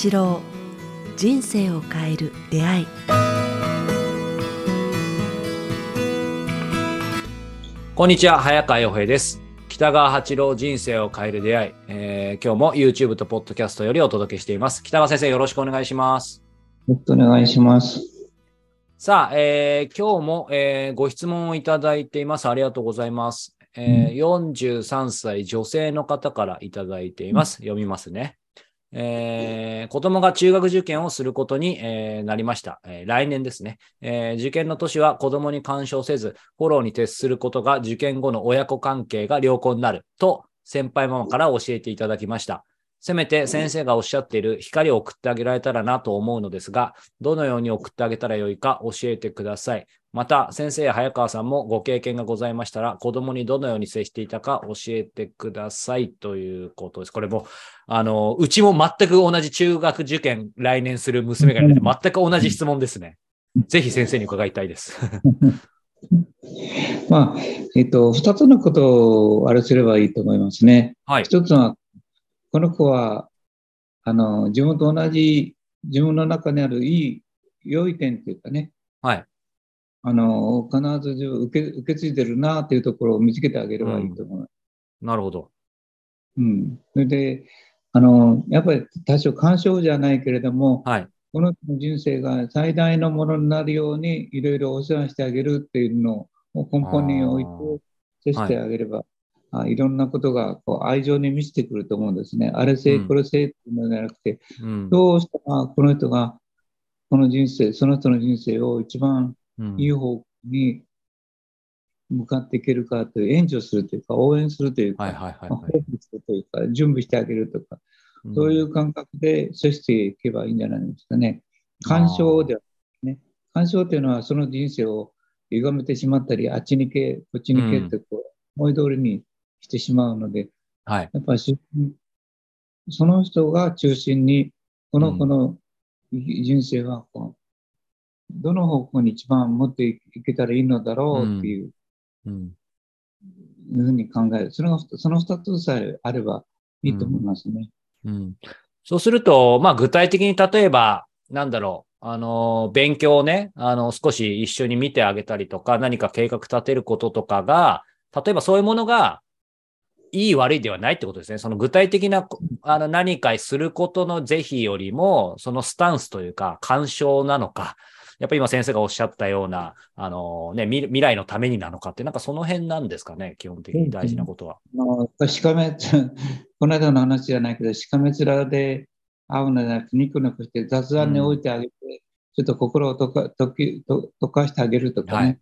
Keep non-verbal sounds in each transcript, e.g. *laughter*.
八郎人生を変える出会いこんにちは、早川洋平です。北川八郎人生を変える出会い、えー今日も YouTube と Podcast よりお届けしています。北川先生よろしくお願いします。よろしくお願いします。さあ、えー今日も、えーご質問をいただいています。ありがとうございます。えー43歳女性の方からいただいています。読みますね。えー子供が中学受験をすることに、えーなりました、えー来年ですね、えー受験の年は子供に干渉せず、フォローに徹することが受験後の親子関係が良好になると、先輩ママから教えていただきました。せめて先生がおっしゃっている光を送ってあげられたらなと思うのですが、どのように送ってあげたらよいか教えてください。また、先生や早川さんもご経験がございましたら、子供にどのように接していたか教えてくださいということです。これも、あの、うちも全く同じ中学受験来年する娘がいるので、全く同じ質問ですね。ぜひ先生に伺いたいです。*laughs* まあ、えっと、二つのことをあれすればいいと思いますね。はい。一つは、この子は、あの、自分と同じ、自分の中にあるいい、良い点というかね、はい。あの、必ず自分受け受け継いでるなというところを見つけてあげればいいと思います。なるほど。うん。それで、あの、やっぱり多少干渉じゃないけれども、はい。この人の人生が最大のものになるようにいろいろお世話してあげるっていうのを根本に置いて接してあげれば、あいろんなことがこう愛情に満ちてくると思うんですね。あれせい、うんこれせいっていうのではなくて、うん。どうしたらこの人がこの人生、その人の人生を一番うんいい方向に向かっていけるかという援助するというか、応援するというか、はいはいはいまあはい報告するというか、準備してあげるとか、そういう感覚で接していけばいいんじゃないですかね。干渉ではね。干渉というのはその人生を歪めてしまったり、あっちに行け、こっちに行けってこう、思い通りにしてしまうので、はい。やっぱりしその人が中心に、この子の人生はどの方向に一番持っていけたらいいのだろうっていううん。ふうに考える。それが、その二つさえあればいいと思いますね。うん。そうすると、まあ具体的に例えば、なんだろう、あの、勉強をね、あの、少し一緒に見てあげたりとか、何か計画立てることとかが、例えばそういうものが、いい悪いではないってことですね。その具体的な、あの、何かすることの是非よりも、そのスタンスというか、干渉なのか、やっぱり今先生がおっしゃったような、あのね、未未来のためになのかって、なんかその辺なんですかね、基本的に大事なことは。あのしかめ、*laughs* この間の話じゃないけど、しかめ面で会うのじゃなくて、ニコニコして雑談に置いてあげて、ちょっと心を溶か溶きと溶かしてあげるとかね、はい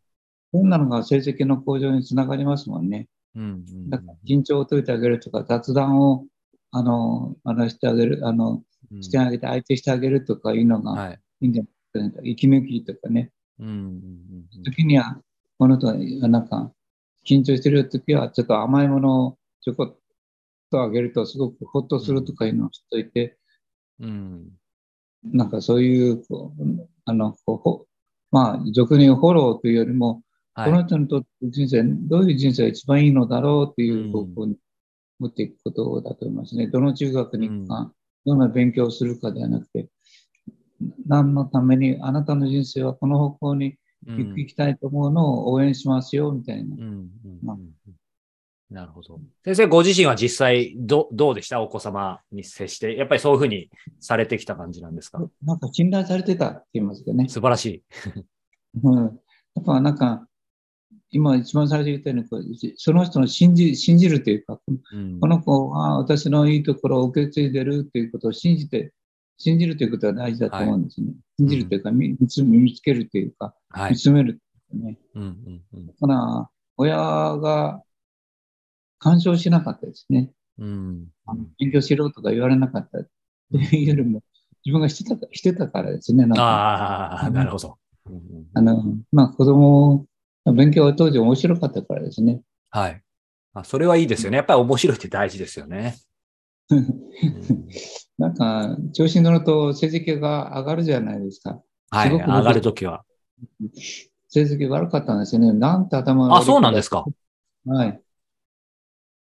そんなのが成績の向上につながりますもんね。うんうんだから緊張を解いてあげるとか、雑談をあのあのしてあげる、あのうんしてあげて、相手してあげるとかいうのがはい。いいんじゃない？ですかね。息抜きとかね。うんうんうん時には、この人はなんか、緊張してる時は、ちょっと甘いものをちょこっとあげると、すごくほっとするとかいうのをしといて、うんなんかそういう、こうあの、こうほまあ、俗に言うフォローというよりも、はいこの人にとって人生、どういう人生が一番いいのだろうという方向に持っていくことだと思いますね。どの中学に行くか、どんな勉強をするかではなくて、何のために、あなたの人生はこの方向にうん行きたいと思うのを応援しますよ、みたいななるほど。先生、ご自身は実際ど、どうでした？お子様に接して。やっぱりそういうふうにされてきた感じなんですか？なんか信頼されてたって言いますかね。素晴らしい。*laughs* うん。やっぱなんか、今一番最初に言ったようにその人の信じ、信じるというか、うんこの子は私のいいところを受け継いでるということを信じて、信じるということは大事だと思うんですね。信じるというか、見見つ見つけるというか、はい。見つめるというかね。うんうんうんだから、親が干渉しなかったですね。うんあの勉強しろとか言われなかったというよりも、自分がしてたかしてたからですね。なんかああ、なるほど。うんうんあの、まあ子供、勉強は当時面白かったからですね。はい。あそれはいいですよね。やっぱり面白いって大事ですよね。うんなんか、調子に乗ると成績が上がるじゃないですか。はい。すごく上がるときは。成績悪かったんですよね。なんて頭があ、そうなんですか。はい。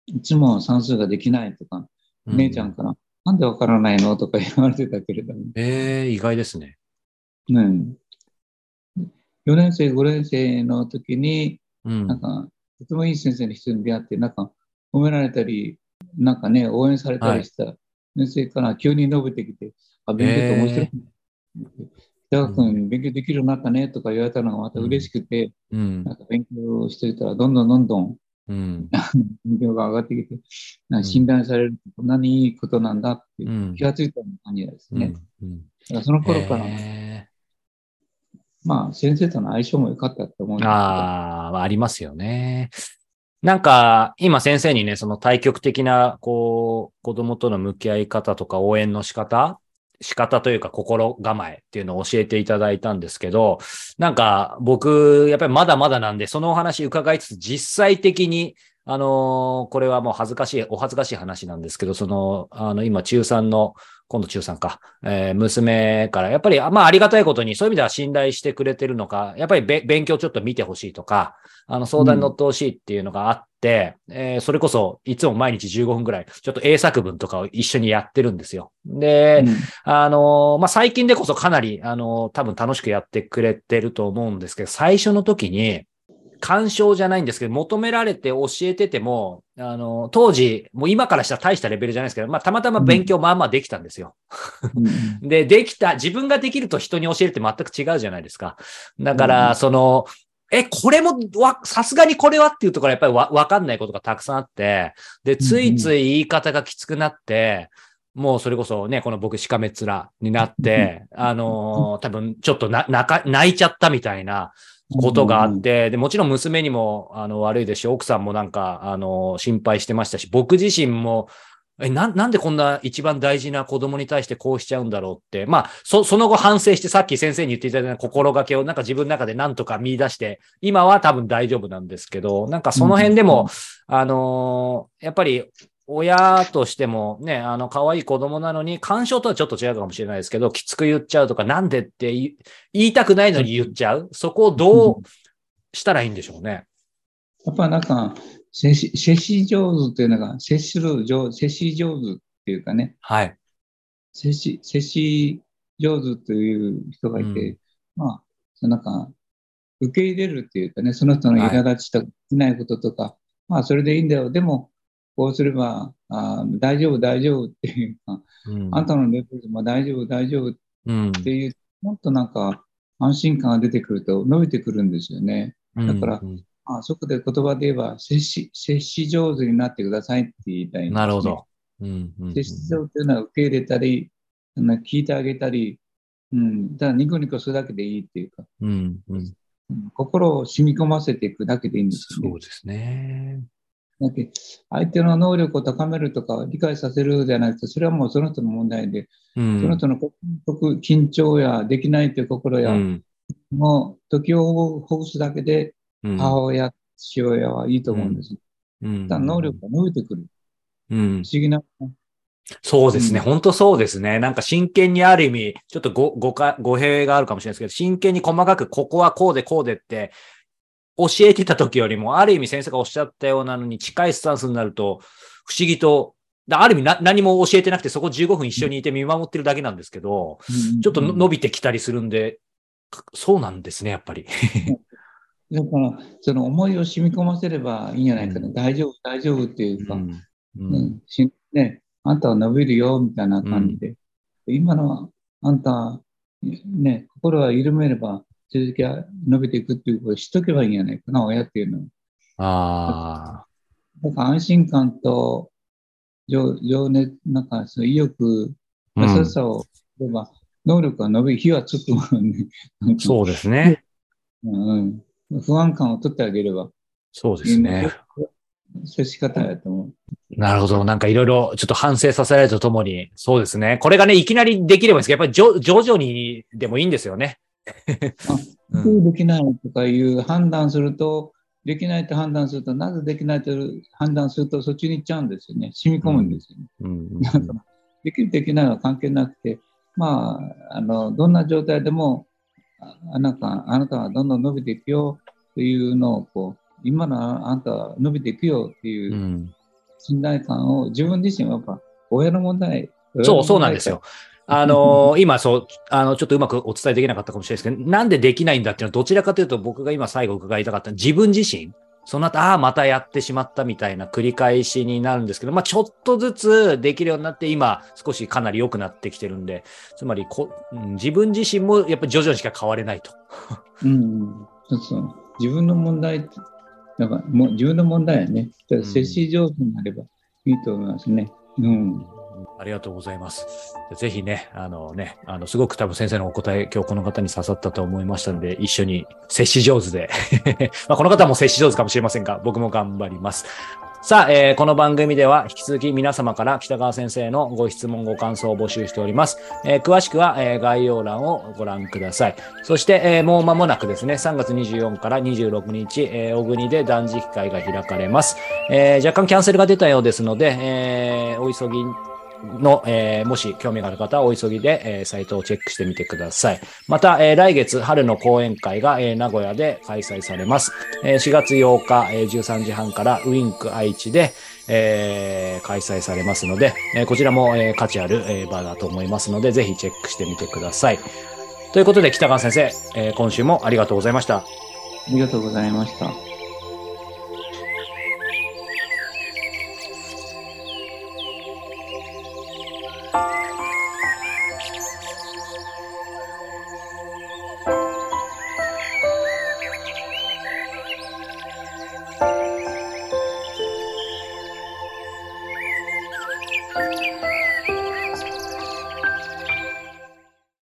いつも算数ができないとか、う姉ちゃんから、なんでわからないのとか言われてたけれども、ええ意外ですね。うん。4年生、5年生の時に、うん。なんか、とてもいい先生の人に出会って、なんか、褒められたり、なんかね、応援されたりした先生から急に伸びてきて、あ、勉強って面白い。北川君、勉強できるようになったねとか言われたのがまた嬉しくて、うんなんか勉強してたら、どんどんどんどんうん。勉強が上がってきて、なんか信頼されるってこんなにいいことなんだってうん気がついた感じですね。だうん。からその頃から、へまあ先生との相性も良かったと思うんですけど、ああ、ありますよね。なんか、今先生にね、その対極的な、こう、子供との向き合い方とか応援の仕方仕方というか心構えっていうのを教えていただいたんですけど、なんか僕、やっぱりまだまだなんで、そのお話伺いつつ、実際的に、あのーこれはもう恥ずかしい、お恥ずかしい話なんですけど、その、あの、今中3の、今度中3か、えー娘から、やっぱり、あまあありがたいことに、そういう意味では信頼してくれてるのか、やっぱりべ勉強ちょっと見てほしいとか、あの、相談に乗ってほしいっていうのがあって、えーそれこそ、いつも毎日15分ぐらい、ちょっと英作文とかを一緒にやってるんですよ。で、うんあの、まあ、最近でこそかなり、あの、多分楽しくやってくれてると思うんですけど、最初の時に、干渉じゃないんですけど、求められて教えてても、あの、当時、もう今からしたら大したレベルじゃないですけど、まあ、たまたま勉強まあまあできたんですよ。うん *laughs* で、できた、自分ができると人に教えるって全く違うじゃないですか。だかうんら、その、え、これもわ、さすがにこれはっていうところはやっぱりわ、わかんないことがたくさんあって、で、ついつい言い方がきつくなって、もうそれこそね、この僕しかめ面になって、*laughs* あのー多分ちょっとな、泣か、泣いちゃったみたいなことがあって、で、もちろん娘にも、あの、悪いですし、奥さんもなんか、あの、心配してましたし、僕自身も、え、な、なんでこんな一番大事な子供に対してこうしちゃうんだろうって。まあ、そ、その後反省してさっき先生に言っていただいた心がけをなんか自分の中でなんとか見出して、今は多分大丈夫なんですけど、なんかその辺でも、あのーやっぱり親としてもね、あの、可愛い子供なのに、干渉とはちょっと違うかもしれないですけど、きつく言っちゃうとか、なんでって言いたくないのに言っちゃう。そこをどうしたらいいんでしょうね。やっぱなんか、接し接し上手っていうのが、接する上、接し上手っていうかね、はい。接し、接し上手という人がいて、うんまあ、そのなんか、受け入れるっていうかね、その人の苛立ちとか、できないこととか、まあ、それでいいんだよ。でも、こうすれば、あー大丈夫、大丈夫っていうか、うんあんたのレベルでも大丈夫、大丈夫っうん。ていう、もっとなんか、安心感が出てくると伸びてくるんですよね。だからうんまあ、そこで言葉で言えば、接し、接し上手になってくださいって言いたいんですねなるほど。うんうん接し上手というのは受け入れたり、聞いてあげたり、うん、ただニコニコするだけでいいっていうか、うんうんうん心を染み込ませていくだけでいいんですよね。そうですね。だけ相手の能力を高めるとか理解させるじゃなくて、それはもうその人の問題で、うんその人の心緊張やできないという心や、うんもう時をほぐすだけでうん母親、父親はいいと思うんです。うんただ能力が伸びてくる。うん不思議な。そうですね。うん本当そうですね。なんか真剣にある意味、ちょっとご、ごか、語弊があるかもしれないですけど、真剣に細かくここはこうでこうでって教えてた時よりも、ある意味先生がおっしゃったようなのに近いスタンスになると、不思議と、だある意味な何も教えてなくて、そこ15分一緒にいて見守ってるだけなんですけど、ちょっとの伸びてきたりするんで、そうなんですね、やっぱり。だから、その思いを染み込ませればいいんじゃないかな。うん。大丈夫、大丈夫っていうか、うん。ううん。しね、あんたは伸びるよ、みたいな感じで。今のあんた、ね、心は緩めれば、続きは伸びていくっていうことを知っとけばいいんじゃないかな、親っていうのは。ああ、だから安心感と情情熱、なんかそう意欲、優しさをすれば、能力が伸び、火はつくもんね。なんかそうですね。うんうん、不安感を取ってあげれば、そうですね。接し方やと思う。なるほど。なんかいろいろちょっと反省させられるとともに、そうですね。これがね、いきなりできればいいんですけど、やっぱり徐徐々にでもいいんですよね。*laughs* うんできないとかいう判断すると、できないと判断すると、なぜできないと判断すると、そっちに行っちゃうんですよね。染み込むんですよね。うんなんかできる、できないは関係なくて、まあ、あの、どんな状態でも、あなんか、あなたはどんどん伸びていくよっていうのを、こう、今のあなたは伸びていくよっていううん信頼感を自分自身はやっぱ親の問題そう、そうなんですよ。あのー今そう、あの、ちょっとうまくお伝えできなかったかもしれないですけど、なんでできないんだっていうのは、どちらかというと、僕が今最後伺いたかった自分自身、その後、ああ、またやってしまったみたいな繰り返しになるんですけど、まあ、ちょっとずつできるようになって、今、少しかなり良くなってきてるんで、つまりこ、うん自分自身もやっぱり徐々にしか変われないと。うんうん、そうそう。自分の問題なんかもう自分の問題やね。だから接し上手になればいいと思いますね。うん。ありがとうございます。ぜひね、あのね、あの、すごく多分先生のお答え、今日この方に刺さったと思いましたので、一緒に接し上手で、*laughs* まあこの方も接し上手かもしれませんが、僕も頑張ります。さあ、えーこの番組では引き続き皆様から北川先生のご質問、ご感想を募集しております。えー詳しくは、えー概要欄をご覧ください。そして、えーもう間もなくですね、3月24から26日、えー小国で断食会が開かれます。えー若干キャンセルが出たようですので、えーお急ぎの、えーもし興味がある方はお急ぎで、えーサイトをチェックしてみてください。また、えー来月春の講演会が、え名古屋で開催されます。え4月8日、え13時半からウィンク愛知で、え開催されますので、えこちらも、え価値ある、え場だと思いますので、ぜひチェックしてみてください。ということで、北川先生、え今週もありがとうございました。ありがとうございました。